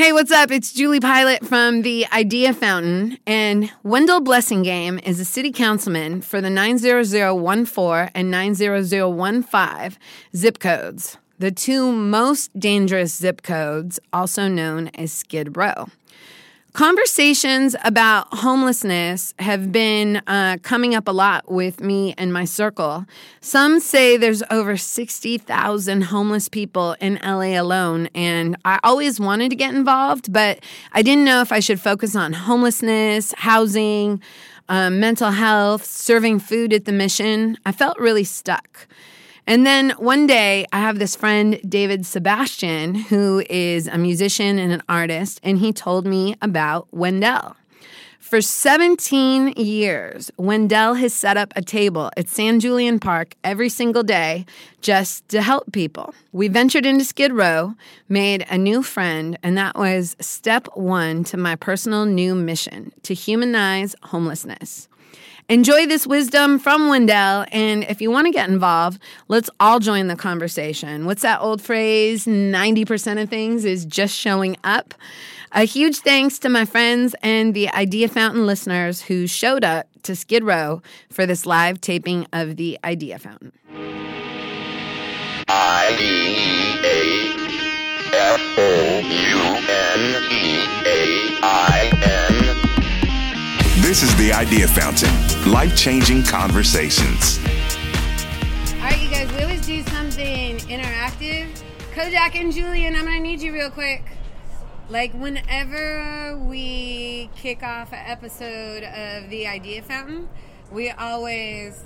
Hey, what's up? It's Julie Pilot from the Idea Fountain, and Wendell Blassingame is a city councilman for the 90014 and 90015 zip codes, the two most dangerous zip codes, also known as Skid Row. Conversations about homelessness have been uh, coming up a lot with me and my circle. Some say there's over 60,000 homeless people in LA alone, and I always wanted to get involved, but I didn't know if I should focus on homelessness, housing, uh, mental health, serving food at the mission. I felt really stuck. And then one day, I have this friend, David Sebastian, who is a musician and an artist, and he told me about Wendell. For 17 years, Wendell has set up a table at San Julian Park every single day just to help people. We ventured into Skid Row, made a new friend, and that was step one to my personal new mission to humanize homelessness. Enjoy this wisdom from Wendell. And if you want to get involved, let's all join the conversation. What's that old phrase? 90% of things is just showing up. A huge thanks to my friends and the Idea Fountain listeners who showed up to Skid Row for this live taping of the Idea Fountain. I D E A F O U N E A I. This is the Idea Fountain life changing conversations. All right, you guys, we always do something interactive. Kojak and Julian, I'm going to need you real quick. Like, whenever we kick off an episode of the Idea Fountain, we always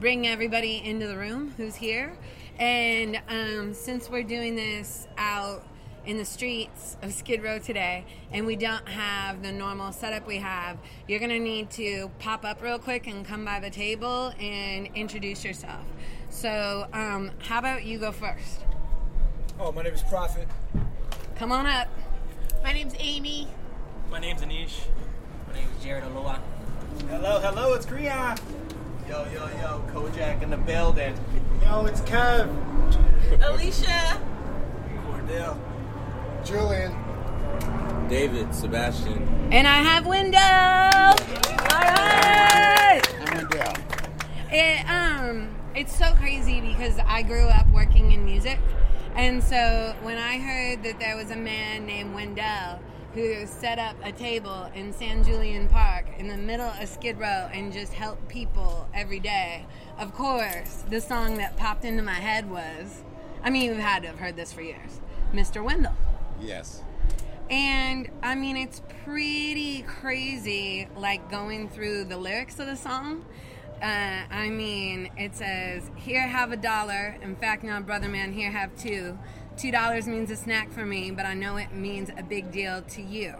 bring everybody into the room who's here. And um, since we're doing this out in the streets of Skid Row today and we don't have the normal setup we have, you're going to need to pop up real quick and come by the table and introduce yourself. So, um, how about you go first? Oh, my name is Prophet. Come on up. My name's Amy. My name's Anish. My name is Jared Aloha. Hello, hello, it's Kriya. Yo, yo, yo, Kojak in the building. Yo, it's Kev. Alicia. Cordell. Julian. David, Sebastian. And I have Wendell. All right. I'm Wendell. It um it's so crazy because I grew up working in music. And so when I heard that there was a man named Wendell who set up a table in San Julian Park in the middle of Skid Row and just helped people every day, of course, the song that popped into my head was I mean, you've had to have heard this for years Mr. Wendell. Yes. And I mean, it's pretty crazy, like going through the lyrics of the song. Uh, I mean, it says, Here have a dollar. In fact, now, brother man, here have two. Two dollars means a snack for me, but I know it means a big deal to you.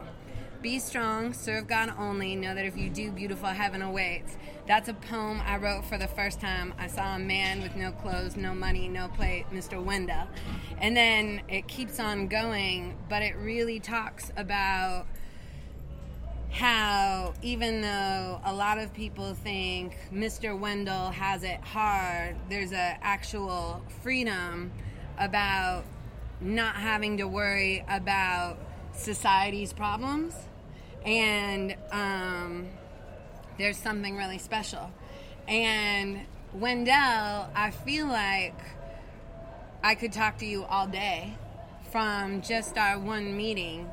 Be strong, serve God only, know that if you do, beautiful heaven awaits. That's a poem I wrote for the first time. I saw a man with no clothes, no money, no plate, Mr. Wendell. And then it keeps on going, but it really talks about how even though a lot of people think Mr. Wendell has it hard, there's a actual freedom about not having to worry about society's problems and um, there's something really special and wendell i feel like i could talk to you all day from just our one meeting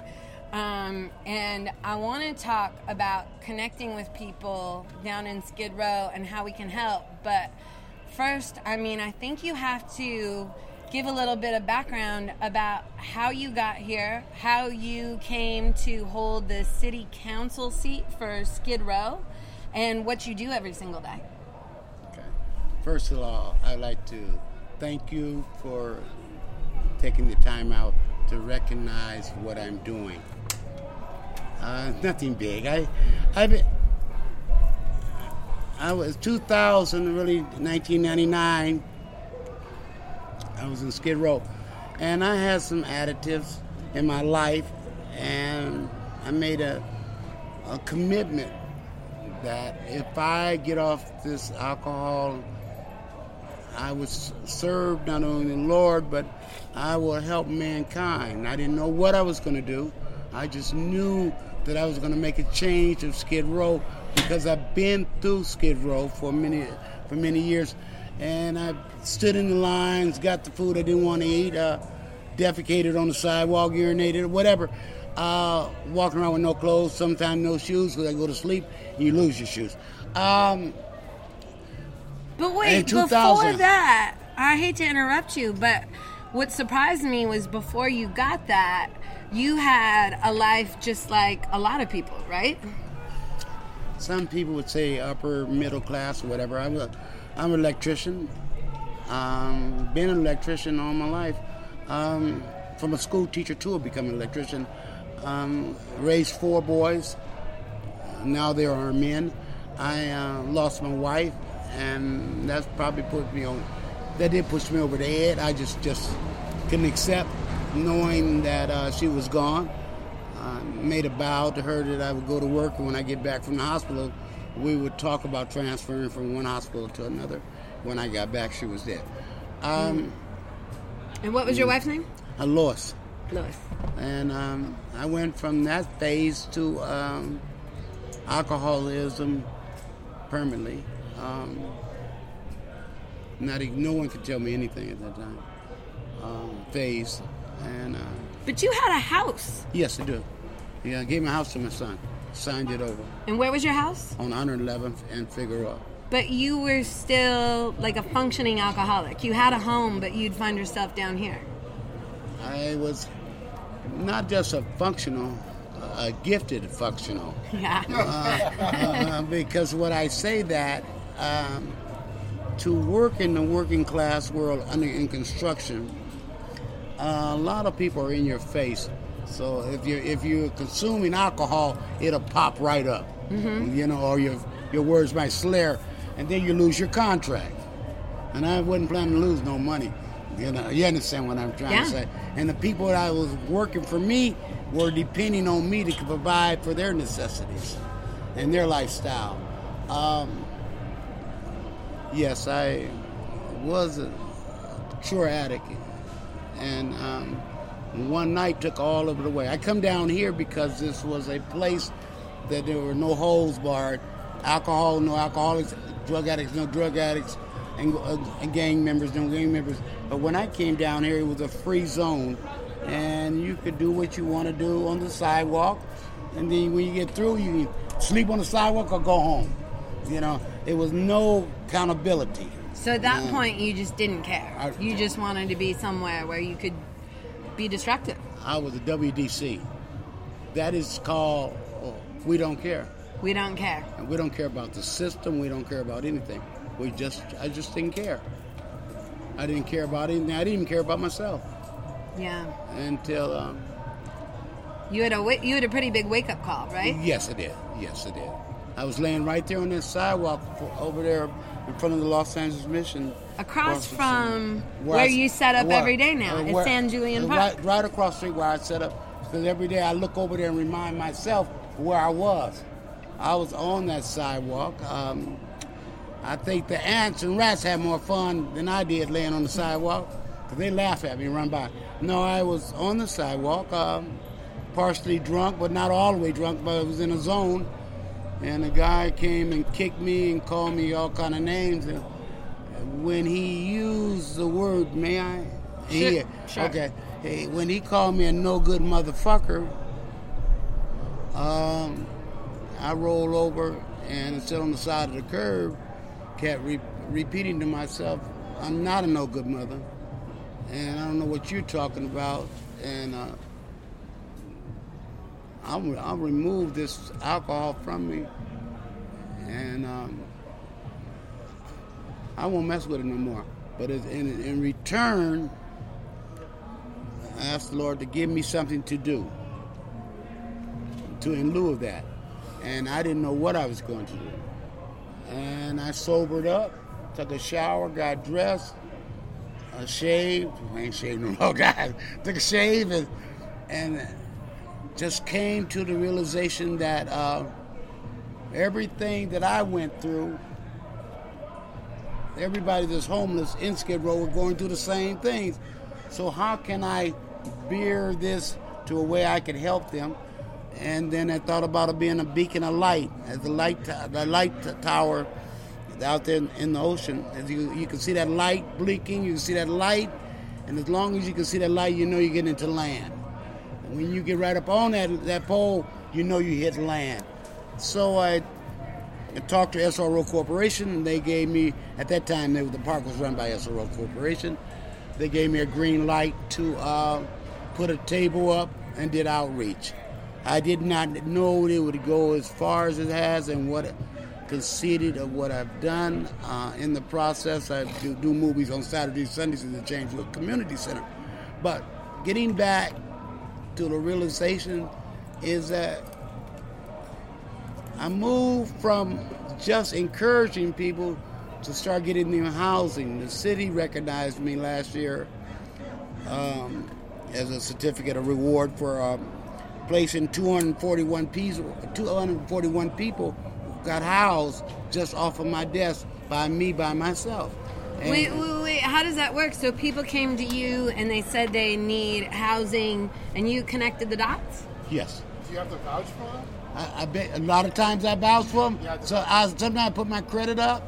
um, and I want to talk about connecting with people down in Skid Row and how we can help. But first, I mean, I think you have to give a little bit of background about how you got here, how you came to hold the city council seat for Skid Row, and what you do every single day. Okay. First of all, I'd like to thank you for taking the time out to recognize what I'm doing. Uh, nothing big. I, I, I was 2000, really 1999. I was in Skid Row, and I had some additives in my life, and I made a, a commitment that if I get off this alcohol, I was served not only the Lord, but I will help mankind. I didn't know what I was going to do. I just knew that I was going to make a change of Skid Row because I've been through Skid Row for many for many years, and I stood in the lines, got the food I didn't want to eat, uh, defecated on the sidewalk, urinated, whatever. Uh, walking around with no clothes, sometimes no shoes because I go to sleep and you lose your shoes. Um, But wait, before that, I hate to interrupt you, but what surprised me was before you got that, you had a life just like a lot of people, right? Some people would say upper middle class or whatever. I'm, a, I'm an electrician. Um, been an electrician all my life. Um, from a school teacher to becoming an electrician. Um, raised four boys. Now they are men. I uh, lost my wife, and that's probably put me on. That did push me over the edge. I just just couldn't accept knowing that uh, she was gone. I made a vow to her that I would go to work, when I get back from the hospital, we would talk about transferring from one hospital to another. When I got back, she was dead. Um, And what was your wife's name? I lost, Lois. and um, I went from that phase to um, alcoholism permanently. Um, not no one could tell me anything at that time. Um, phase, and uh, But you had a house. yes, I do. Yeah, I gave my house to my son. Signed it over And where was your house? on 111th and Figueroa. But you were still like a functioning alcoholic. You had a home, but you'd find yourself down here. I was not just a functional, a gifted functional. Yeah. uh, because what I say that um, to work in the working class world under in construction, uh, a lot of people are in your face. So if you're if you're consuming alcohol, it'll pop right up, you know, or your your words might slur, and then you lose your contract. And I wasn't planning to lose no money. You know, you understand what I'm trying Yeah. to say. And the people that was working for me were depending on me to provide for their necessities and their lifestyle. Um, yes, I was a sure addict, and um, one night took all of it away. I come down here because this was a place that there were no holes barred, alcohol, no alcoholics, drug addicts, no drug addicts, and, uh, and gang members, no gang members. But when I came down here, it was a free zone, and you could do what you want to do on the sidewalk, and then when you get through, you can sleep on the sidewalk or go home. You know, there was no accountability. So at that point, you just didn't care. I- you just wanted to be somewhere where you could be destructive. I was a WDC. That is called oh, we don't care. We don't care. And we don't care about the system. We don't care about anything. We just, I just didn't care. I didn't care about anything. I didn't even care about myself Yeah. until, um, You had a you had a pretty big wake up call, right? yes, I did. Yes, I did. I was laying right there on this sidewalk over there in front of the Los Angeles Mission. Across from where where I- you set up where- every day now uh, at where- San Julian Park. Right, right across the street where I set up. Because every day I look over there and remind myself where I was. I was on that sidewalk. Um, I think the ants and rats had more fun than I did laying on the sidewalk because they laugh at me and run by. No, I was on the sidewalk, um, partially drunk, but not all the way drunk, but I was in a zone. And a guy came and kicked me and called me all kind of names. And when he used the word, may I? Sure, He- sure. Okay. Hey, when he called me a no good motherfucker, um, I rolled over and sit on the side of the curb, kept re- repeating to myself, I'm not a no good mother. And I don't know what you're talking about. And uh, I'll, I'll remove this alcohol from me. And um, I won't mess with it no more. But in, in return, I asked the Lord to give me something to do to in lieu of that. And I didn't know what I was going to do. And I sobered up, took a shower, got dressed, uh, shaved. I ain't shaved no more, guys. Took a shave and, and just came to the realization that uh, everything that I went through everybody that's homeless in Skid Row are going through the same things. So how can I bear this to a way I can help them? And then I thought about it being a beacon of light, as the light, the light tower out there in, in the ocean. As you, you can see that light blinking, you can see that light, and as long as you can see that light, you know you're getting into land. When you get right up on that that pole, you know you hit land. So I talked to SRO Corporation, and they gave me at that time they, the park was run by SRO Corporation. They gave me a green light to uh, put a table up and did outreach. I did not know it would go as far as it has, and what conceited of what I've done uh, in the process. I do, do movies on Saturdays, Sundays in the Changewood Community Center. But getting back to the realization is that I moved from just encouraging people to start getting them housing. The city recognized me last year um, as a certificate of reward for um, placing 241 people, 241 people got housed just off of my desk by me by myself. And- Wait, wait, wait. How does that work? So people came to you and they said they need housing, and you connected the dots. Yes. Do you have to vouch for them? I, I bet a lot of times I vouch for them. Yeah. So I sometimes I put my credit up.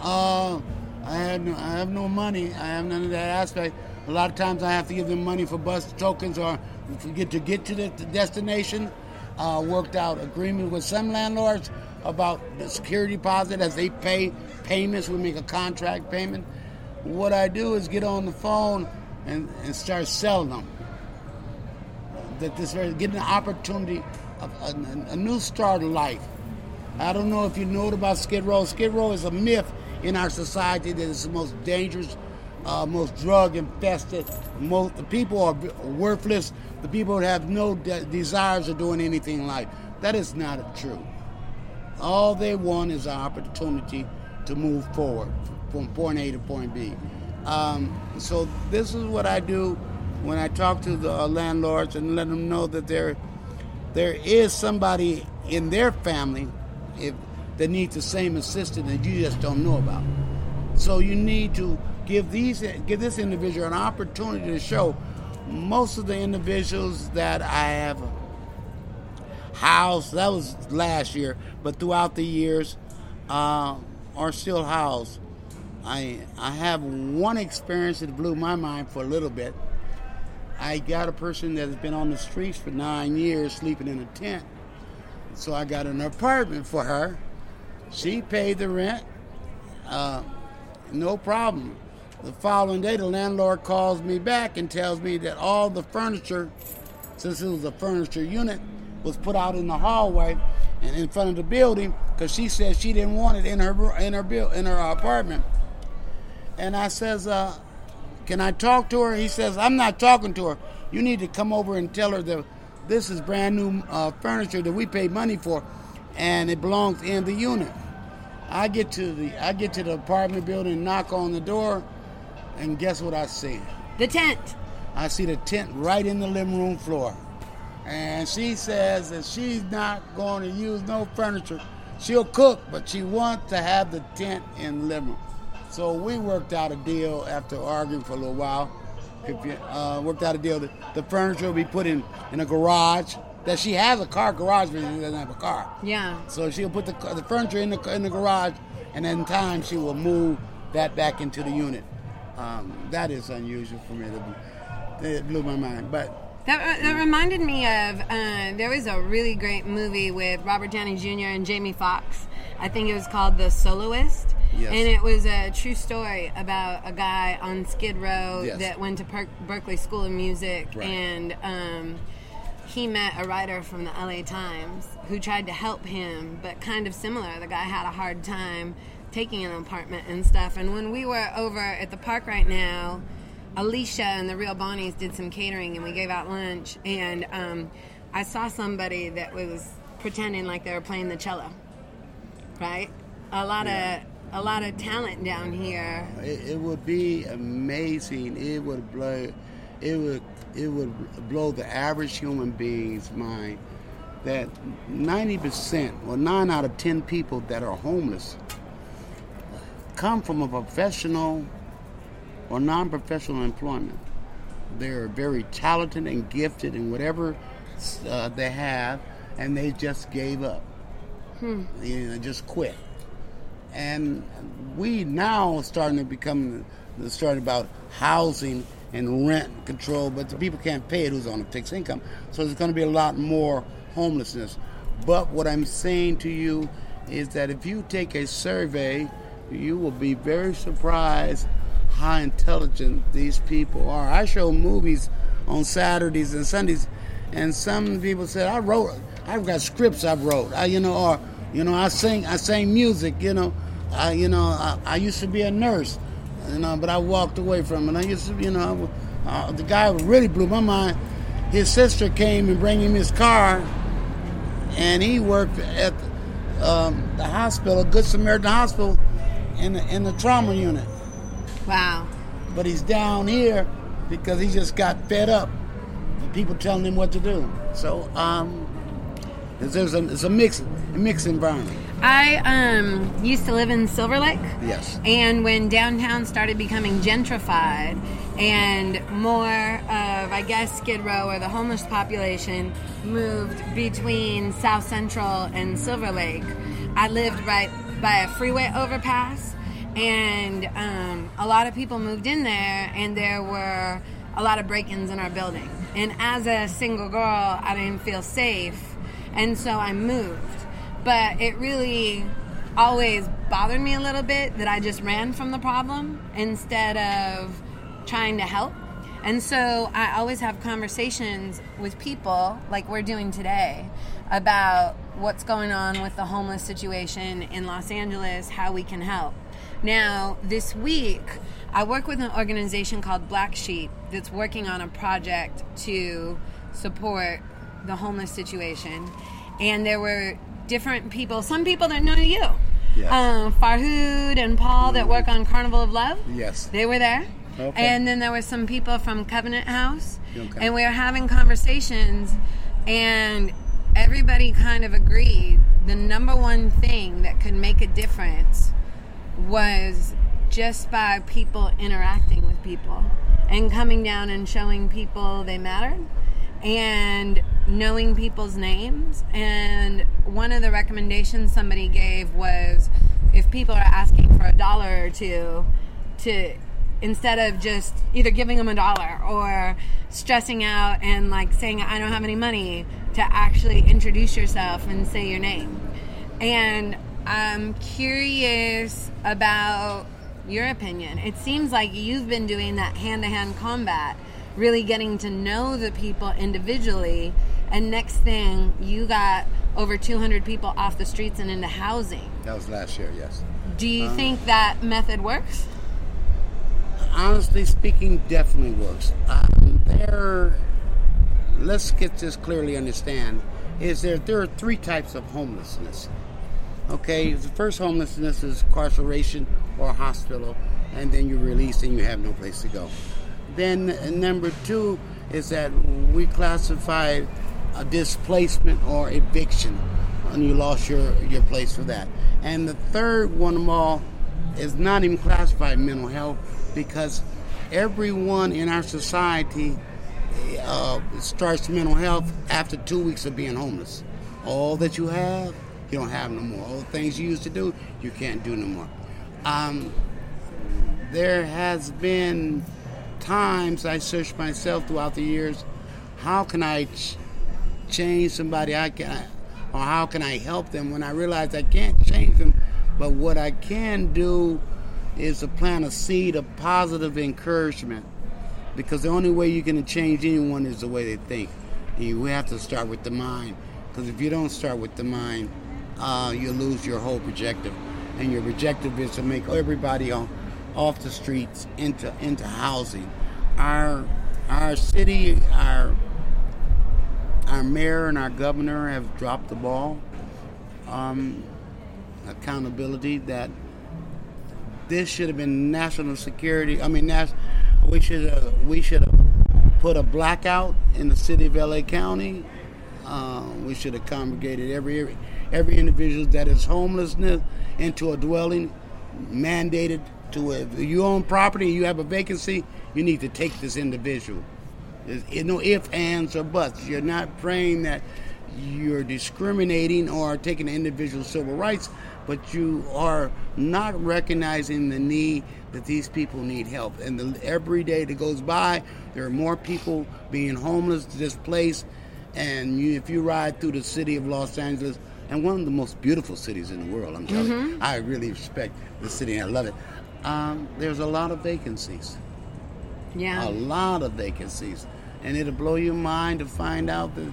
Uh, I have no, I have no money. I have none of that aspect. A lot of times I have to give them money for bus tokens or to get to get to the destination. Uh, worked out agreement with some landlords about the security deposit as they pay payments. We make a contract payment. What I do is get on the phone and, and start selling them that this getting an opportunity of a, a new start of life. I don't know if you know it about Skid Row. Skid Row is a myth in our society that it's the most dangerous, uh, most drug infested. Most the people are worthless. The people have no de- desires of doing anything in life. That is not true. All they want is an opportunity to move forward from point A to point B. Um, so this is what I do when I talk to the uh, landlords and let them know that there, there is somebody in their family if, that needs the same assistance that you just don't know about. So you need to give these give this individual an opportunity to show. Most of the individuals that I have housed, that was last year, but throughout the years, uh, are still housed. I I have one experience that blew my mind for a little bit. I got a person that has been on the streets for nine years, sleeping in a tent. So I got an apartment for her. She paid the rent, uh, no problem. The following day, the landlord calls me back and tells me that all the furniture, since it was a furniture unit, was put out in the hallway and in front of the building because she said she didn't want it in her in her bill in her apartment. And I says, uh, "Can I talk to her?" He says, "I'm not talking to her. You need to come over and tell her that this is brand new uh, furniture that we paid money for, and it belongs in the unit." I get to the I get to the apartment building, knock on the door, and guess what I see? The tent. I see the tent right in the living room floor. And she says that she's not going to use no furniture. She'll cook, but she wants to have the tent in the living room. So we worked out a deal after arguing for a little while. If you, uh, worked out a deal that the furniture will be put in, in a garage. That she has a car garage, but she doesn't have a car. Yeah. So she'll put the, the furniture in the in the garage, and in time she will move that back into the unit. Um, that is unusual for me. It blew my mind. But That, that reminded me of uh, there was a really great movie with Robert Downey Jr. and Jamie Foxx. I think it was called The Soloist. Yes. And it was a true story about a guy on Skid Row Yes. that went to per- Berklee School of Music Right. and um, he met a writer from the LA Times who tried to help him, but kind of similar. The guy had a hard time taking an apartment and stuff. And when we were over at the park right now, Alicia and the Real Bonnies did some catering and we gave out lunch. And um, I saw somebody that was pretending like they were playing the cello. Right? A lot of a lot of talent down here. it, it would be amazing. It would blow. It would. It would blow the average human being's mind that 90%, or nine out of 10 people that are homeless come from a professional or non-professional employment. They're very talented and gifted in whatever uh, they have, and they just gave up. You know, just quit. And we now starting to become the story about housing and rent control, but the people can't pay it who's on a fixed income. So there's going to be a lot more homelessness. But what I'm saying to you is that if you take a survey, you will be very surprised how intelligent these people are. I show movies on Saturdays and Sundays, and some people said I wrote, I've got scripts I've wrote, I, you know, or you know, I sing, I sing music, you know, I, you know, I, I used to be a nurse, you know, but I walked away from it. I used to, you know, uh, the guy really blew my mind. His sister came and bring him his car, and he worked at um, the hospital, Good Samaritan Hospital, in the, in the trauma unit. Wow. But he's down here because he just got fed up with people telling him what to do. So um, there's a, it's a mix, a mixed environment. I um, used to live in Silver Lake. Yes. And when downtown started becoming gentrified and more of, I guess, Skid Row or the homeless population moved between South Central and Silver Lake, I lived right by a freeway overpass. And um, a lot of people moved in there, and there were a lot of break ins in our building. And as a single girl, I didn't feel safe. And so I moved but it really always bothered me a little bit that I just ran from the problem instead of trying to help. And so I always have conversations with people like we're doing today about what's going on with the homeless situation in Los Angeles, how we can help. Now, this week, I work with an organization called Black Sheep that's working on a project to support the homeless situation. And there were different people, some people that know you. Yes. Um, Farhood and Paul that work on Carnival of Love. Yes. They were there. Okay. And then there were some people from Covenant House. Okay. And we were having conversations, and everybody kind of agreed the number one thing that could make a difference was just by people interacting with people and coming down and showing people they mattered and knowing people's names. And one of the recommendations somebody gave was if people are asking for a dollar or two, to instead of just either giving them a dollar or stressing out and like saying I don't have any money, to actually introduce yourself and say your name. And I'm curious about your opinion. It seems like you've been doing that hand to hand combat, really getting to know the people individually. And next thing, you got over 200 people off the streets and into housing. That was last year, yes. Do you think that method works? honestly speaking, definitely works. Um, there, let's get this clearly understand. Is there there are three types of homelessness. Okay, the first homelessness is incarceration or hospital, and then you're released and you have no place to go. Then number two is that we classify a displacement or eviction, and you lost your your place for that. And the third one of all is not even classified mental health because everyone in our society uh, starts mental health after two weeks of being homeless. All that you have, you don't have no more. All the things you used to do, you can't do no more. Um, there has been times I searched myself throughout the years. How can I change somebody? I can, or how can I help them when I realize I can't change them? But what I can do is to plant a seed of positive encouragement because the only way going to change anyone is the way they think. And we have to start with the mind because if you don't start with the mind, uh, you lose your whole objective. And your objective is to make everybody on, off the streets into into housing. Our our city, our our mayor and our governor have dropped the ball. Um, accountability that this should have been national security. I mean, we should have we should have put a blackout in the city of LA County. Uh, we should have congregated every every individual that is homelessness into a dwelling mandated to if you own property you have a vacancy, you need to take this individual. There's no ifs, ands, or buts. You're not praying that you're discriminating or taking individual civil rights, but you are not recognizing the need that these people need help. And the, every day that goes by, there are more people being homeless, displaced. And you, if you ride through the city of Los Angeles, and one of the most beautiful cities in the world, I'm telling you, I really respect the city and I love it. Um, there's a lot of vacancies Yeah. a lot of vacancies, and it'll blow your mind to find out that,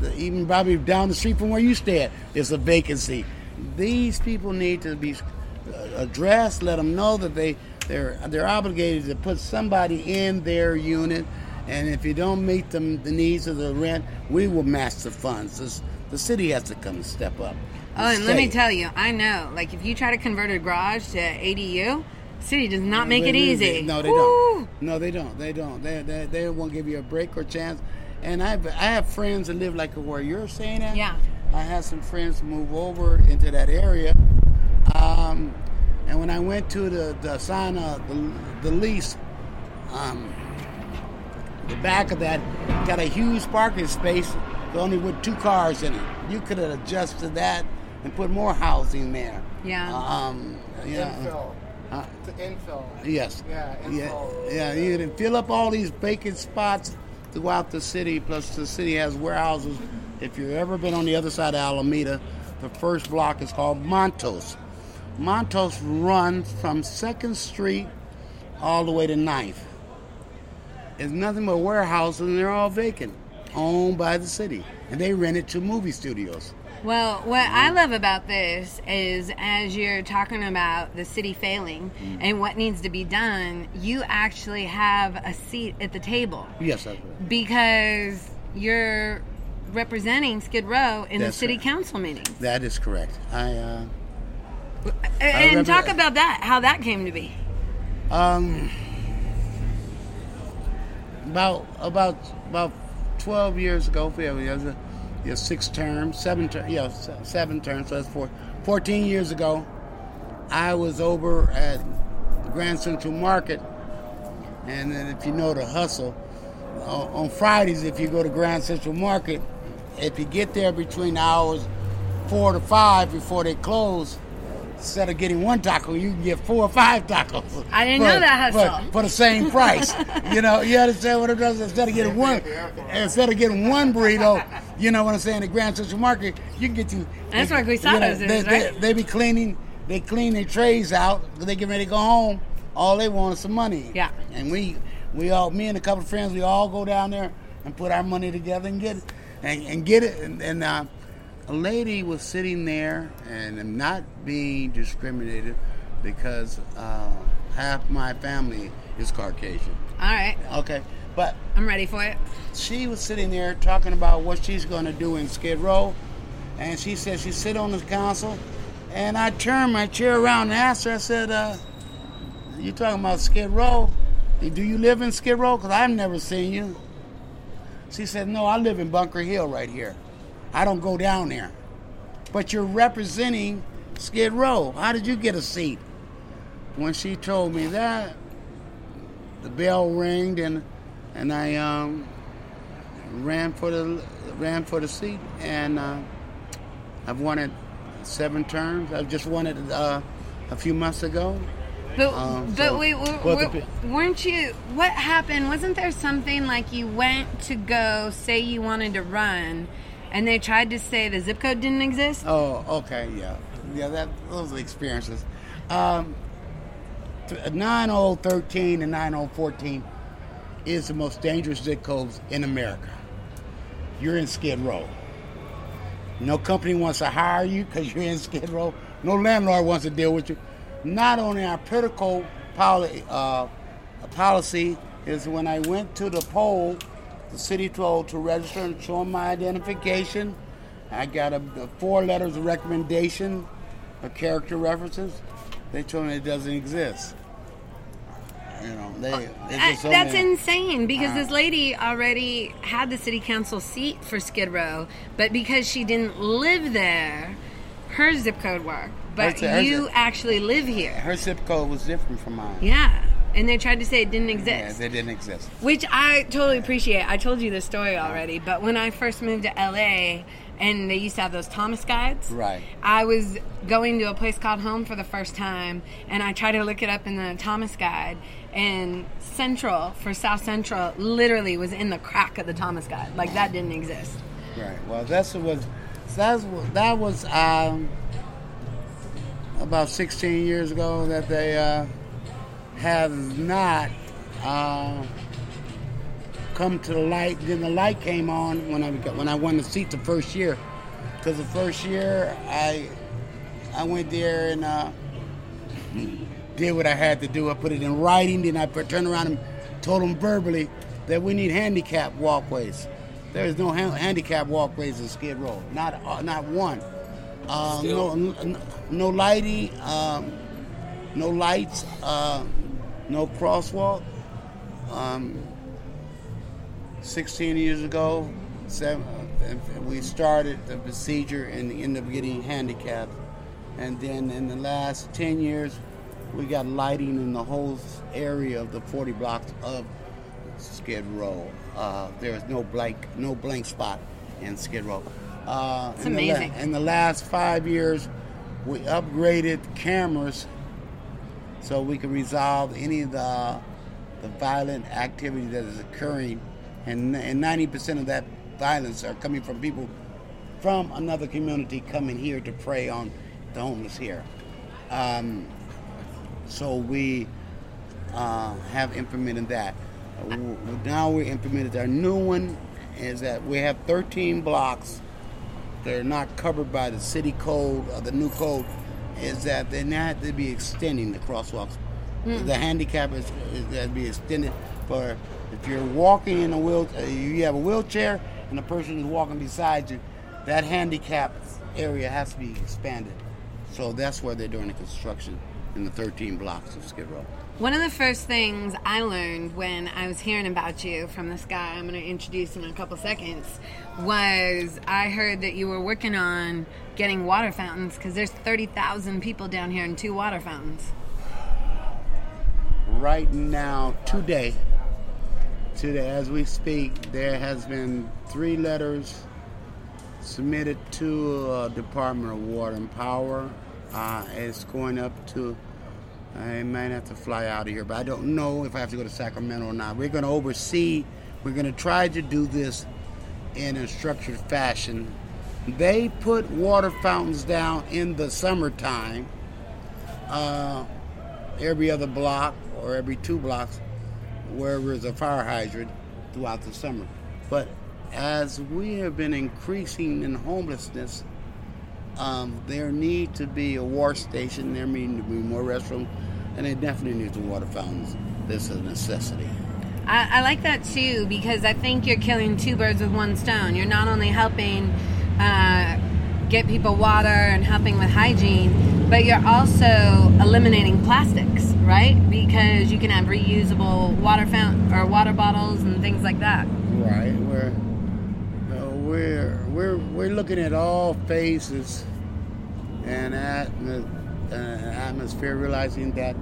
that even probably down the street from where you stay at, there's a vacancy. These people need to be uh, addressed. Let them know that they they're they're obligated to put somebody in their unit, and if you don't meet them the needs of the rent, we will match the funds. This, the city has to come and step up. Oh, and let me tell you, I know. Like, if you try to convert a garage to ADU, city does not make it They- they- easy. No, they Woo! don't. No, they don't. They don't. They, they, they won't give you a break or chance. And I have, I have friends that live like where you're saying at. Yeah. I had some friends move over into that area. Um, and when I went to the, the sign uh, the, the lease, um, the back of that got a huge parking space, only with two cars in it. You could have adjusted that and put more housing there. Yeah. Um, yeah. Infill. Uh, To infill. Yes. Yeah, Yeah. infill. Yeah. You can fill up all these vacant spots throughout the city. Plus, the city has warehouses. If you've ever been on the other side of Alameda, the first block is called Montos. Montos runs from Second Street all the way to 9th. It's nothing but warehouses, and they're all vacant, owned by the city, and they rent it to movie studios. Well, what I love about this is as you're talking about the city failing Mm. and what needs to be done, you actually have a seat at the table Yes, that's right. because you're representing Skid Row in That's the city right. council meetings. That is correct. I. Uh, And remember talk that. about that, how that came to be. Um, about about about twelve years ago, yeah, we had a, yeah, six terms, seven terms, yeah, seven terms. So that's four. Fourteen years ago, I was over at Grand Central Market, and if you know the hustle, on, on Fridays, if you go to Grand Central Market, if you get there between the hours four to five before they close. Instead of getting one taco, you can get four or five tacos. I didn't know that for- hustle. for the same price. you know, you understand what it does? Instead of getting one, instead of getting one burrito, you know what I'm saying? The Grand Central Market, you can get you. That's you- what you Guisados they, is, they, right? They be cleaning, they clean their trays out. They get ready to go home. All they want is some money. Yeah. And we, we all, me and a couple of friends, we all go down there and put our money together and get it, and, and get it. And, and uh, a lady was sitting there and I'm not being discriminated because uh, half my family is Caucasian. All right, Okay, but I'm ready for it. she was sitting there talking about what she's going to do in Skid Row, and she said she sit on the council, and I turned my chair around and asked her. I said, uh, "You talking about Skid Row? Do you live in Skid Row? Because I've never seen you." She said, "No, I live in Bunker Hill right here. I don't go down there." But you're representing Skid Row. How did you get a seat? When she told me that, the bell rang and and I um, ran for the ran for the seat, and uh, I've won it seven terms. I just won it uh, a few months ago. But Um, but so- wait, w- but the weren't you? What happened? Wasn't there something like you went to go say you wanted to run, and they tried to say the zip code didn't exist? Oh, okay, yeah, yeah. That those are experiences. Um, th- 9013 and 9014 is the most dangerous zip codes in America. You're in Skid Row. No company wants to hire you because you're in Skid Row. No landlord wants to deal with you. Not only our political poli- uh, policy is when I went to the poll, the city told to register and show 'em my identification. I got a, a four letters of recommendation, of character references. They told me it doesn't exist. You know, they. Uh, just told that's me- insane because Uh, this lady already had the city council seat for Skid Row, but because she didn't live there, her zip code worked. but hers- you actually live here. Her zip code was different from mine. Yeah, and they tried to say it didn't Yeah, exist. they didn't exist. Which I totally appreciate. I told you this story already, but when I first moved to LA and they used to have those Thomas guides, Right. I was going to a place called Home for the first time and I tried to look it up in the Thomas guide and Central for South Central literally was in the crack of the Thomas guide. Like that didn't exist. Right. Well, that's what was that's that was um, about 16 years ago that they uh, have not uh, come to the light. Then the light came on when I when I won the seat the first year. Because the first year I I went there and uh, did what I had to do. I put it in writing. Then I turned around and told them verbally that we need handicap walkways. There is no ha- handicap walkways in Skid Row. Not uh, not one. Uh, no, n- no lighting. Um, no lights. No crosswalk. Um, 16 years ago, seven, uh, we started the procedure and ended up getting handicapped. And then in the last 10 years, we got lighting in the whole area of the 40 blocks of Skid Row. Uh, there is no blank, no blank spot in Skid Row. Uh, It's in the la- amazing. in the last five years, we upgraded cameras so we can resolve any of the the violent activity that is occurring, and and ninety percent of that violence are coming from people from another community coming here to prey on the homeless here. Um, so we uh, have implemented that. Uh, Now we implemented our new one is that we have 13 blocks they're not covered by the city code or the new code is that they not to be extending the crosswalks. The handicap is, is that to be extended for if you're walking in a wheel, uh, you have a wheelchair and the person is walking beside you, that handicap area has to be expanded. So that's where they're doing the construction in the 13 blocks of Skid Row. One of the first things I learned when I was hearing about you from this guy I'm going to introduce in a couple seconds was I heard that you were working on getting water fountains because there's 30,000 people down here and two water fountains. right now, today, today as we speak, there has been three letters submitted to uh, Department of Water and Power. Uh, it's going up to. I might have to fly out of here, but I don't know if I have to go to Sacramento or not. We're going to oversee. We're going to try to do this in a structured fashion. They put water fountains down in the summertime. Uh, every other block or every two blocks wherever there's a fire hydrant throughout the summer. But as we have been increasing in homelessness, um, there need to be a wash station, there need to be more restrooms, and they definitely need to be water fountains. This is a necessity. I, I like that too because I think you're killing two birds with one stone. You're not only helping uh, get people water and helping with hygiene, but you're also eliminating plastics, right? Because you can have reusable water fountain or water bottles and things like that. Right. We're uh, we're we're we're looking at all phases and uh, atmosphere, realizing that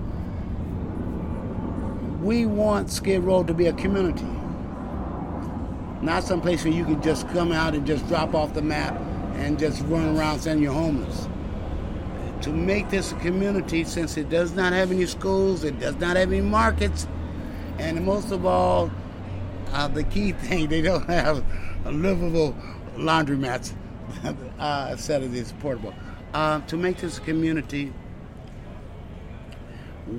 we want Skid Row to be a community, not some place where you can just come out and just drop off the map and just run around saying you're homeless. To make this a community, since it does not have any schools, it does not have any markets, and most of all, uh, the key thing, they don't have livable laundromats uh, instead of these portable. Uh, to make this a community,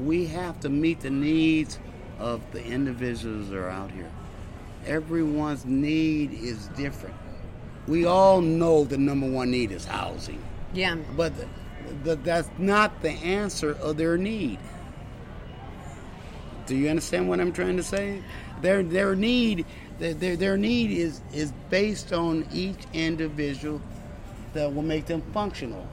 we have to meet the needs of the individuals that are out here. Everyone's need is different. We all know the number one need is housing, Yeah. but the, the, that's not the answer of their need. Do you understand what I'm trying to say? Their their need their, their, need is is based on each individual that will make them functional.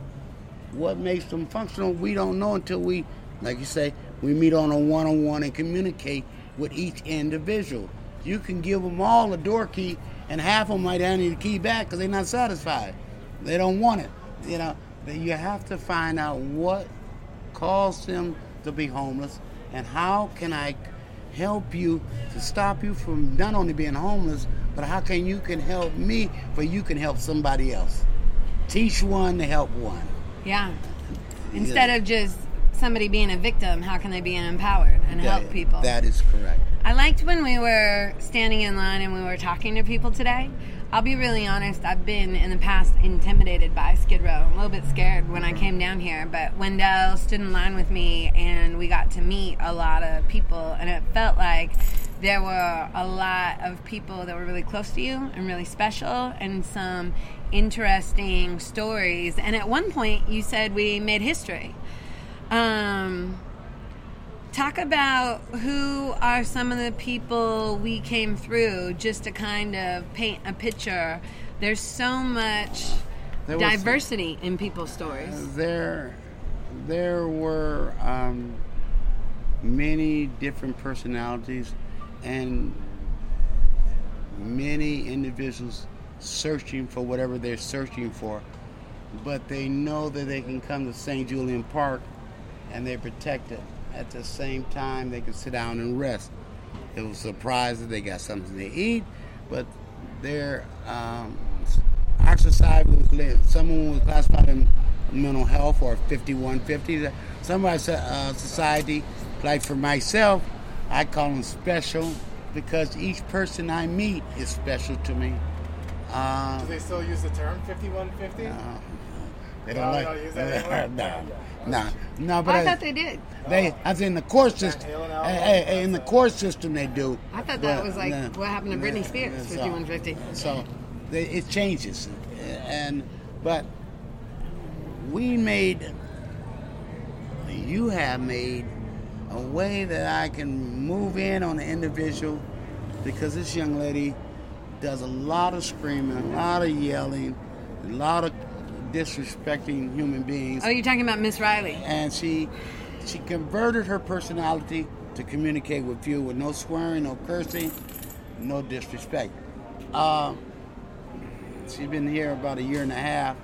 What makes them functional, we don't know until we, like you say, we meet on a one-on-one and communicate with each individual. You can give them all a door key, and half of them might hand you the key back because they're not satisfied. They don't want it. You know, you have to find out what caused them to be homeless and how can I help you to stop you from not only being homeless, but how can you can help me, but you can help somebody else. Teach one to help one. Yeah. Instead of just somebody being a victim, how can they be empowered and help people? That is correct. I liked when we were standing in line and we were talking to people today. I'll be really honest, I've been in the past intimidated by Skid Row, a little bit scared when I came down here. But Wendell stood in line with me and we got to meet a lot of people, and it felt like there were a lot of people that were really close to you and really special, and some interesting stories. And at one point, you said we made history. Um, talk about who are some of the people we came through just to kind of paint a picture there's so much There was- diversity in people's stories There, there were um, many different personalities and many individuals searching for whatever they're searching for, but they know that they can come to San Julian Park and they're protected. At the same time, they can sit down and rest. It was surprised that they got something to eat, but their um, our society was someone was classified in mental health or 5150. Some of our uh, society, like for myself, I call them special because each person I meet is special to me. Uh, Do they still use the term 5150? They don't they like don't use that anymore? no, no, no. But i I- thought they did they, I think in the court system, hey, hey, hey, in the court system they do. i thought that But, was like what happened to britney spears so- 5150 So they, it changes, and but we made, you have made a way that I can move in on the individual because this young lady does a lot of screaming, a lot of yelling, a lot of disrespecting human beings oh you're talking about miss riley and she she converted her personality to communicate with you with no swearing, no cursing, no disrespect. Uh, she's been here about a year and a half,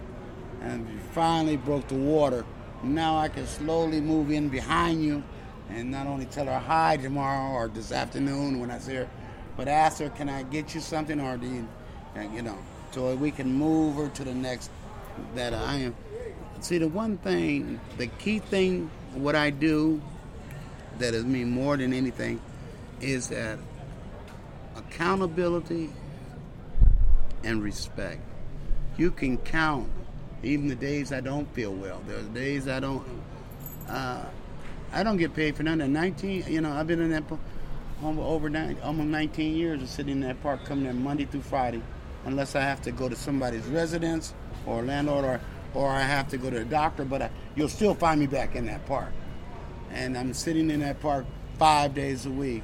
and finally broke the water. Now I can slowly move in behind you, and not only tell her hi tomorrow or this afternoon when I see her, but ask her, "Can I get you something?" Or do you, and, you know, so we can move her to the next. That I am. See, the one thing, the key thing, what I do that is me more than anything is that accountability and respect. You can count even the days I don't feel well. There's days I don't. Uh, I don't get paid for nothing. 19, you know, I've been in that over nine, almost 19 years of sitting in that park, coming in Monday through Friday, unless I have to go to somebody's residence or landlord or or I have to go to the doctor. But I, you'll still find me back in that park, and I'm sitting in that park five days a week.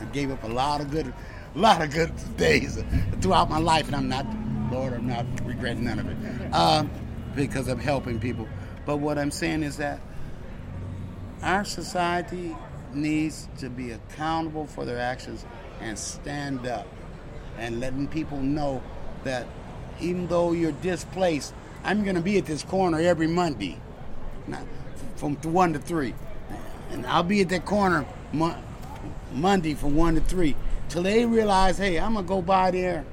I gave up a lot of good, a lot of good days throughout my life, and I'm not, Lord, I'm not regretting none of it, um, because I'm helping people. But what I'm saying is that our society needs to be accountable for their actions and stand up and letting people know that even though you're displaced, I'm going to be at this corner every Monday, from one to three, and I'll be at that corner Mo- Monday from one to three till they realize, hey, I'm gonna go by there.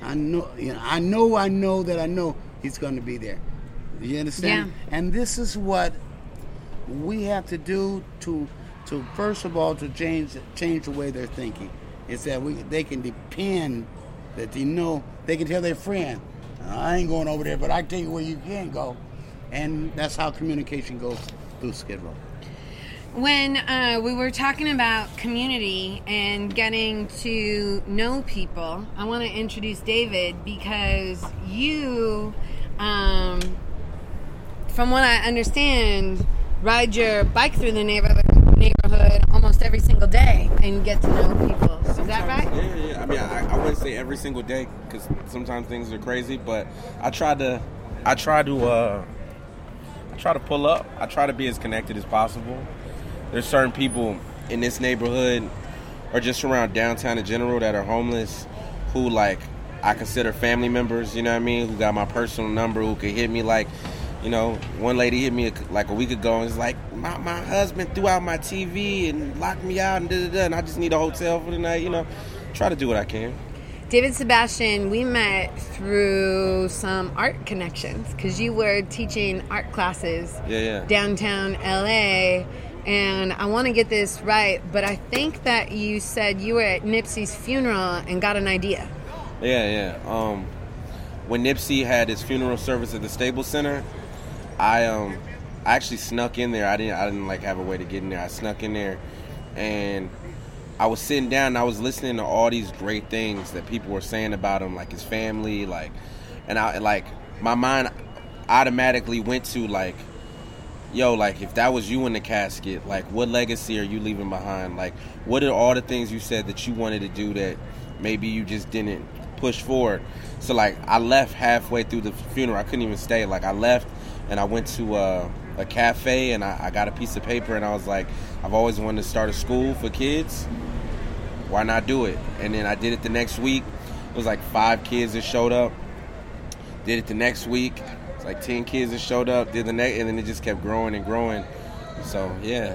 I know, you know, I know, I know that I know he's going to be there. You understand? Yeah. And this is what we have to do to to first of all to change change the way they're thinking. Is that we they can depend that they know they can tell their friend, I ain't going over there, but I tell you where you can go, and that's how communication goes through Skid Row. when uh, we were talking about community and getting to know people, I want to introduce David because you, um, from what I understand, ride your bike through the neighborhood, neighborhood almost every single day and get to know people. Is that right? Yeah, yeah. Mean, I, I wouldn't say every single day because sometimes things are crazy, but I try to, I try to, uh, I try to pull up. I try to be as connected as possible. There's certain people in this neighborhood or just around downtown in general that are homeless who like I consider family members, you know what I mean, who got my personal number, who could hit me like You know, one lady hit me like a week ago and was like, my, my husband threw out my TV and locked me out and da da da, and I just need a hotel for the night. You know, try to do what I can. David Sebastian, we met through some art connections because you were teaching art classes Yeah, yeah. downtown LA. And I want to get this right, but I think that you said you were at Nipsey's funeral and got an idea. Yeah, yeah. Um, when Nipsey had his funeral service at the Staples Center, I um, I actually snuck in there. I didn't, I didn't like have a way to get in there. I snuck in there, and I was sitting down. and I was listening to all these great things that people were saying about him, like his family, like, and I like my mind automatically went to like, yo, like if that was you in the casket, like what legacy are you leaving behind? Like, what are all the things you said that you wanted to do that maybe you just didn't push forward? So like, I left halfway through the funeral. I couldn't even stay. Like, I left and I went to uh, a cafe and I, I got a piece of paper and I was like, I've always wanted to start a school for kids. Why not do it? And then I did it the next week. It was like five kids that showed up. Did it the next week. It's like ten kids that showed up. Did the next, and then it just kept growing and growing. So yeah,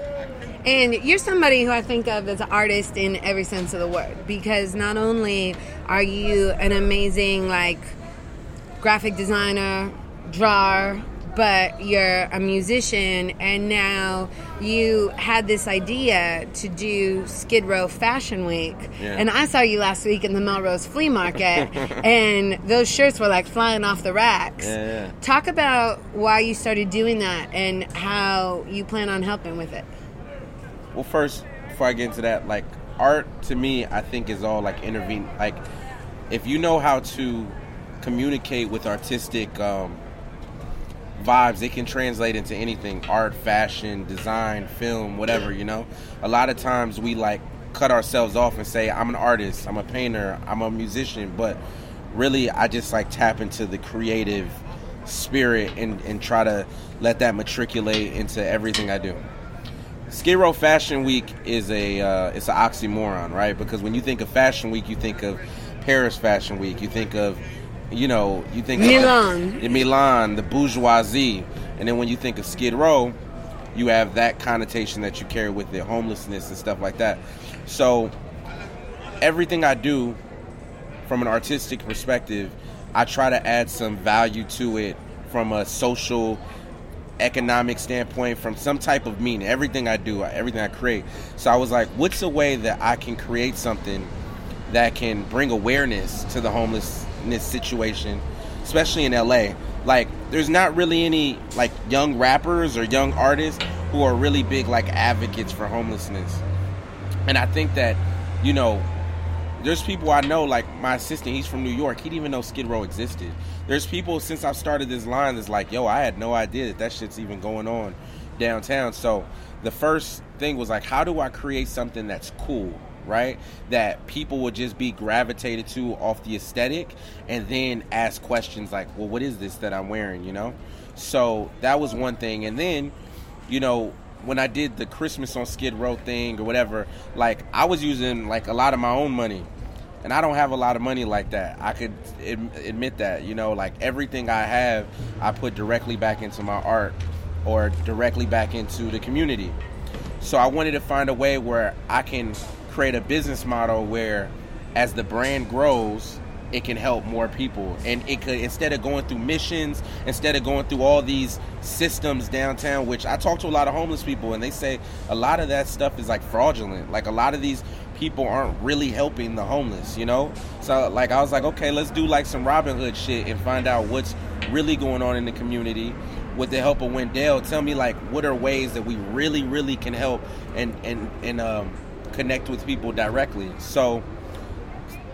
And you're somebody who I think of as an artist in every sense of the word because not only are you an amazing like graphic designer, drawer, but you're a musician and now you had this idea to do Skid Row Fashion Week. Yeah. And I saw you last week in the Melrose Flea Market and those shirts were like flying off the racks. Yeah, yeah. Talk about why you started doing that and how you plan on helping with it. Well, first, before I get into that, like art to me, I think is all like intervene. Like, if you know how to communicate with artistic um, vibes, it can translate into anything: art, fashion, design, film, whatever. You know, a lot of times we like cut ourselves off and say, "I'm an artist, I'm a painter, I'm a musician," but really, I just like tap into the creative spirit and, and try to let that matriculate into everything I do. Skid Row Fashion Week is a uh, it's an oxymoron, right? Because when you think of Fashion Week, you think of Paris Fashion Week, you think of you know you think Milan. of the Milan, the bourgeoisie, and then when you think of Skid Row, you have that connotation that you carry with it, homelessness and stuff like that. So everything I do from an artistic perspective, I try to add some value to it from a social economic standpoint from some type of meaning everything i do everything i create so i was like what's a way that i can create something that can bring awareness to the homelessness situation especially in la like there's not really any like young rappers or young artists who are really big like advocates for homelessness and i think that you know there's people I know, like my assistant, he's from New York. He didn't even know Skid Row existed. There's people since I've started this line that's like, yo, I had no idea that that shit's even going on downtown. So the first thing was like, how do I create something that's cool, right? That people would just be gravitated to off the aesthetic and then ask questions like, well, what is this that I'm wearing, you know? So that was one thing. And then, you know, when I did the Christmas on Skid Row thing or whatever, like I was using like a lot of my own money. And I don't have a lot of money like that. I could admit that, you know, like everything I have, I put directly back into my art or directly back into the community. So I wanted to find a way where I can create a business model where as the brand grows, it can help more people. And it could instead of going through missions, instead of going through all these systems downtown, which I talk to a lot of homeless people and they say a lot of that stuff is like fraudulent. Like a lot of these people aren't really helping the homeless, you know? So like I was like, okay, let's do like some Robin Hood shit and find out what's really going on in the community with the help of Wendell. Tell me like what are ways that we really, really can help and and and um, connect with people directly. So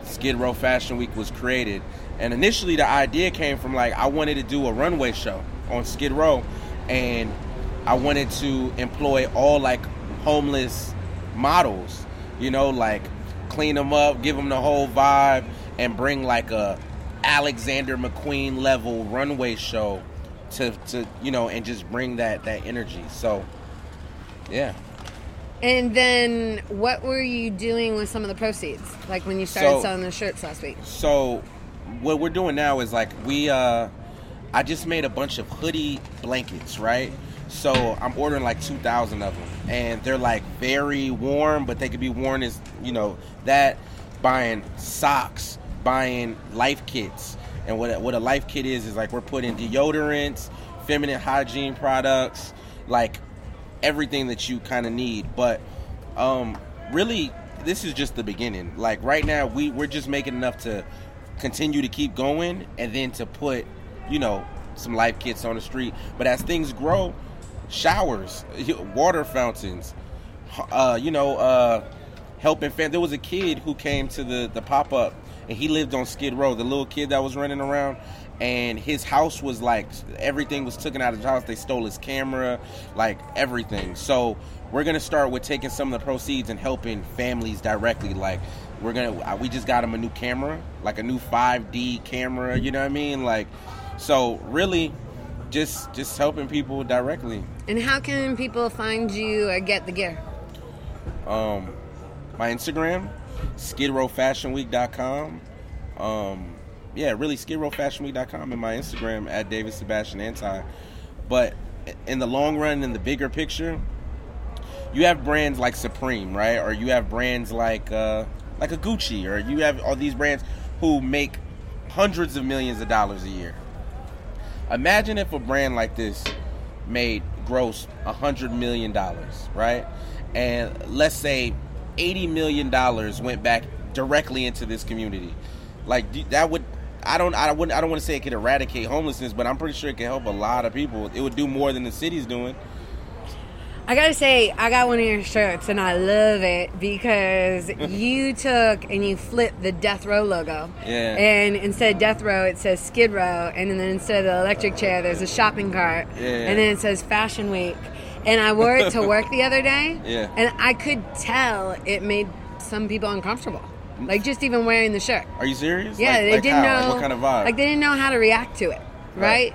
Skid Row Fashion Week was created. And initially the idea came from like I wanted to do a runway show on Skid Row and I wanted to employ all like homeless models, you know, like clean them up, give them the whole vibe and bring like a Alexander McQueen level runway show to to you know and just bring that that energy. So yeah. And then what were you doing with some of the proceeds? Like when you started So- selling the shirts last week? So what we're doing now is like we uh I just made a bunch of hoodie blankets, right? So I'm ordering like 2,000 of them, and they're like very warm, but they could be worn as you know that. Buying socks, buying life kits, and what a, what a life kit is is like we're putting deodorants, feminine hygiene products, like everything that you kind of need. But um, really, this is just the beginning. Like right now, we we're just making enough to continue to keep going, and then to put, you know, some life kits on the street. But as things grow, showers, water fountains, uh, you know, uh, helping fam. There was a kid who came to the the pop up, and he lived on Skid Row. The little kid that was running around, and his house was like everything was taken out of his house. They stole his camera, like everything. So we're gonna start with taking some of the proceeds and helping families directly. Like we're gonna, uh, we just got him a new camera, like a new 5D camera. You know what I mean? Like, so really, just just helping people directly. And how can people find you or get the gear? Um, my Instagram, skidrowfashionweek.com. Um, yeah, really skidrowfashionweek.com and my Instagram at David Sebastian Anti. But in the long run, in the bigger picture, you have brands like Supreme, right? Or you have brands like uh, like a Gucci, or you have all these brands who make hundreds of millions of dollars a year. Imagine if a brand like this made gross a hundred million dollars, right? And let's say eighty million dollars went back directly into this community. Like that would I don't I wouldn't I don't want to say it could eradicate homelessness, but I'm pretty sure it can help a lot of people. It would do more than the city's doing. I gotta say, I got one of your shirts and I love it because you took and you flipped the Death Row logo. Yeah. And instead of Death Row, it says Skid Row. And then instead of the electric chair, there's a shopping cart. Yeah. And then it says Fashion Week. And I wore it to work the other day. Yeah. And I could tell it made some people uncomfortable. Like just even wearing the shirt. Are you serious? Yeah, Like- they like didn't how? know. Like what kind of vibe? Like they didn't know how to react to it, right? Right.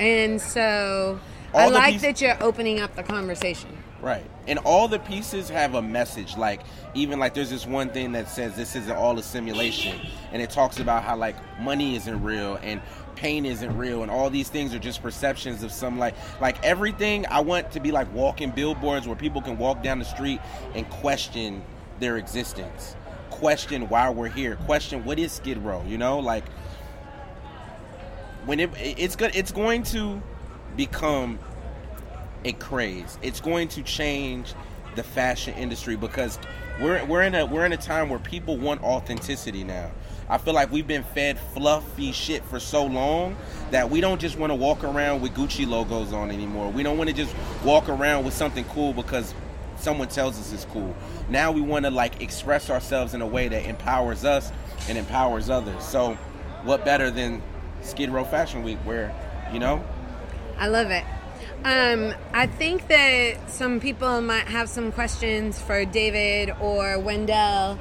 And so All I like piece- that you're opening up the conversation. Right. And all the pieces have a message. Like, even like there's this one thing that says this isn't all a simulation. And it talks about how like money isn't real and pain isn't real and all these things are just perceptions of some like like everything I want to be like walking billboards where people can walk down the street and question their existence. Question why we're here. Question what is Skid Row, you know? Like when it it's good it's going to become a craze. It's going to change the fashion industry because we're we're in a we're in a time where people want authenticity now. I feel like we've been fed fluffy shit for so long that we don't just want to walk around with Gucci logos on anymore. We don't want to just walk around with something cool because someone tells us it's cool. Now we want to like express ourselves in a way that empowers us and empowers others. So, what better than Skid Row Fashion Week where, you know, I love it. Um, I think that some people might have some questions for David or Wendell,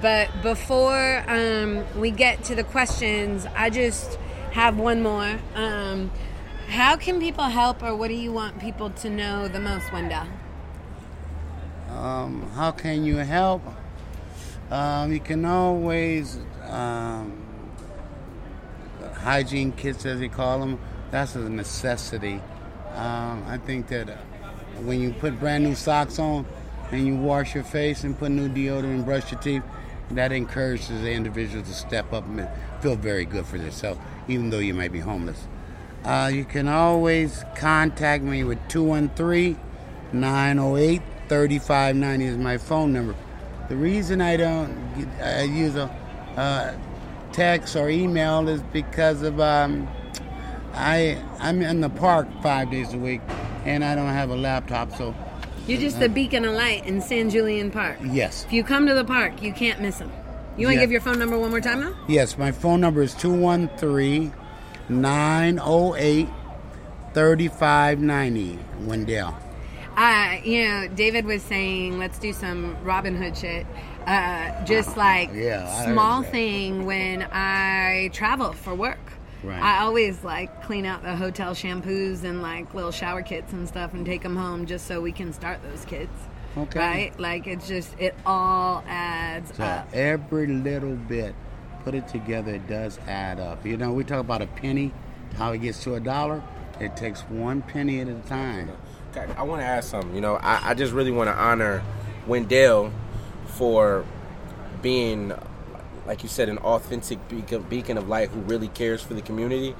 but before um, we get to the questions, I just have one more. Um, how can people help, or what do you want people to know the most, Wendell? Um, how can you help? Um, you can always um, hygiene kits, as they call them. That's a necessity. Um, I think that when you put brand new socks on and you wash your face and put new deodorant and brush your teeth, that encourages the individual to step up and feel very good for themselves, even though you might be homeless. Uh, you can always contact me with 213 908 3590 is my phone number. The reason I don't get- I use a uh, text or email is because of um, I I'm in the park five days a week and I don't have a laptop, so You're just the beacon of light in San Julian Park. yes, If you come to the park, you can't miss them. You want to Yeah. give your phone number one more time, though? yes. My phone number is 213 908 3590. Wendell. Uh, you know, David was saying, let's do some Robin Hood shit. Uh, just like Yeah, small thing when I travel for work. Right. I always like clean out the hotel shampoos and like little shower kits and stuff and take them home just so we can start those kids. Okay. Right? Like it's just, it all adds So up. every little bit, put it together, it does add up. You know, we talk about a penny how it gets to a dollar, it takes one penny at a time. I want to ask something. You know, I, I just really want to honor Wendell for being, like you said, an authentic beacon, of light who really cares for the community.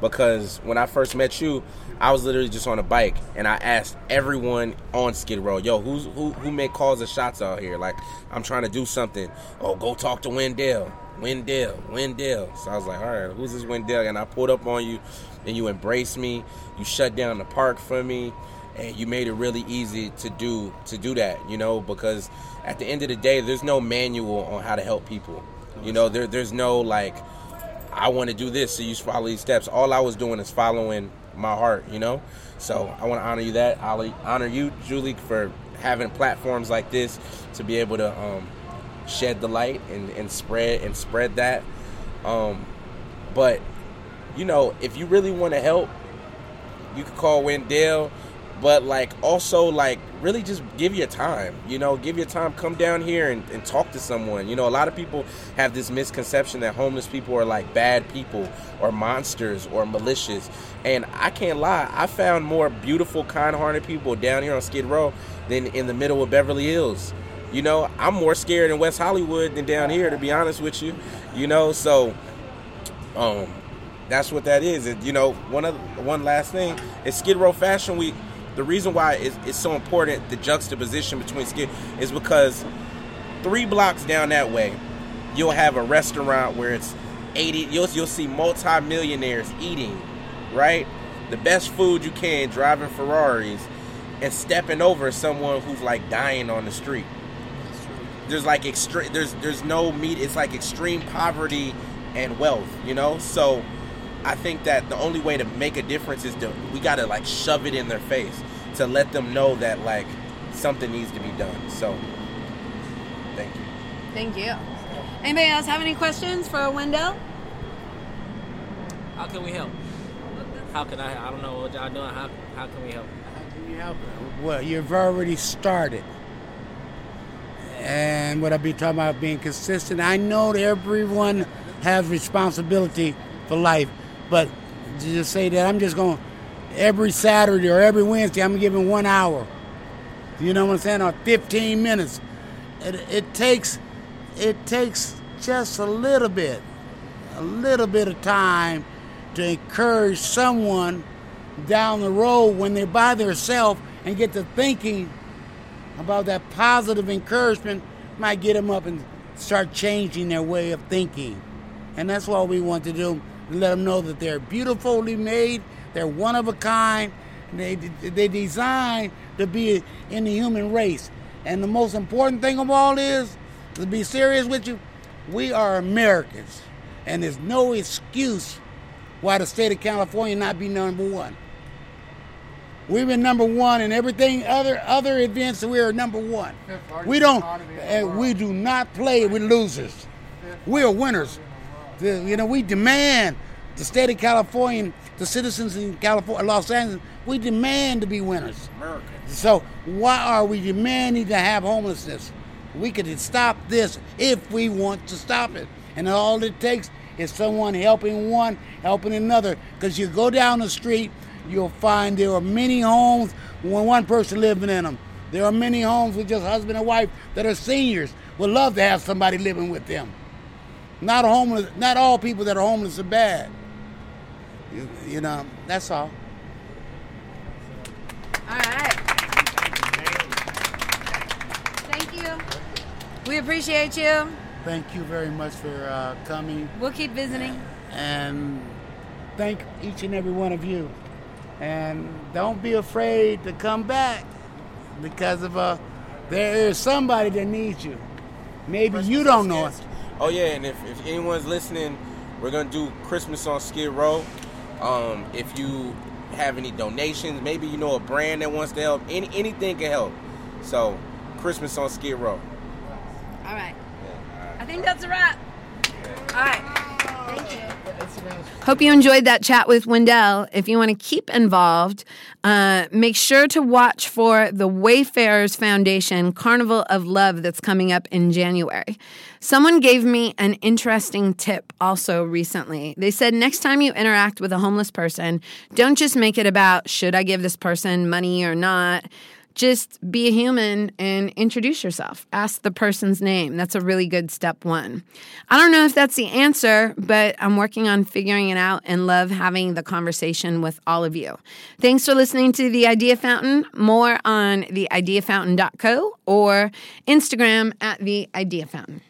Because when I first met you, I was literally just on a bike and I asked everyone on Skid Row, "Yo, who's who who make calls and shots out here? Like, I'm trying to do something. Oh, go talk to Wendell, Wendell, Wendell." So I was like, "All right, who's this Wendell?" And I pulled up on you, and you embraced me. You shut down the park for me and you made it really easy to do to do that you know because at the end of the day there's no manual on how to help people. You know there, there's no like i want to do this so you follow these steps. All i was doing is following my heart you know? So i want to honor you that i'll honor you julie for having platforms like this to be able to um, shed the light and, and spread and spread that. Um, but you know if you really want to help you could call Wendell, but like also like really just give your time. You know, give your time. Come down here and, and talk to someone. You know, a lot of people have this misconception that homeless people are like bad people or monsters or malicious. And I can't lie, I found more beautiful, kind-hearted people down here on Skid Row than in the middle of Beverly Hills. You know, I'm more scared in West Hollywood than down here, to be honest with you. You know, so um, that's what that is. And, you know, one of one last thing is Skid Row Fashion Week. The reason why it's, it's so important, the juxtaposition between Skid, is because three blocks down that way, you'll have a restaurant where it's 80. You'll you'll see multi-millionaires eating, right? The best food you can, driving Ferraris, and stepping over someone who's like dying on the street there's like extreme there's there's no meat it's like extreme poverty and wealth you know so i think that the only way to make a difference is to we gotta like shove it in their face to let them know that like something needs to be done so thank you Thank you. Anybody else have any questions for Wendell? How can we help? How can I? I don't know what y'all doing. How how can we help? How can you help? Well, you've already started. And what I be talking about being consistent, I know that everyone has responsibility for life, but to just say that I'm just going every Saturday or every Wednesday, I'm giving one hour. You know what I'm saying? Or 15 minutes. It, it takes it takes just a little bit, a little bit of time to encourage someone down the road when they're by themselves and get to thinking about that positive encouragement might get them up and start changing their way of thinking. And that's what we want to do. Let them know that they're beautifully made, they're one of a kind, and they they designed to be in the human race. And the most important thing of all is, to be serious with you, we are Americans, and there's no excuse why the state of California not be number one. We've been number one in everything other other events. We are number one. We don't, and we do not play with losers. We are winners. The- you know, we demand the state of California, the citizens in California, Los Angeles. We demand to be winners. america So why are we demanding to have homelessness? We could stop this if we want to stop it. And all it takes is someone helping one, helping another. Because you go down the street, you'll find there are many homes with one person living in them. There are many homes with just husband and wife that are seniors. Would love to have somebody living with them. Not homeless. Not all people that are homeless are bad. You, you know, that's all. All right. Thank you. We appreciate you. Thank you very much for uh, coming. We'll keep visiting. and thank each and every one of you. And don't be afraid to come back because of a, there is somebody that needs you. Maybe you don't know it. Oh yeah, and if, if anyone's listening, we're gonna do Christmas on Skid Row. Um, if you have any donations, maybe you know a brand that wants to help, any anything can help. So, Christmas on Skid Row. All right. I think that's a wrap. All right. Thank you. Hope you enjoyed that chat with Wendell. If you want to keep involved, uh, make sure to watch for the Wayfarers Foundation Carnival of Love that's coming up in January. Someone gave me an interesting tip also recently. They said next time you interact with a homeless person, don't just make it about should I give this person money or not. Just be a human and introduce yourself. Ask the person's name. That's a really good step one. I don't know if that's the answer, but I'm working on figuring it out and love having the conversation with all of you. Thanks for listening to The Idea Fountain. More on theideafountain.co or Instagram at The Idea Fountain.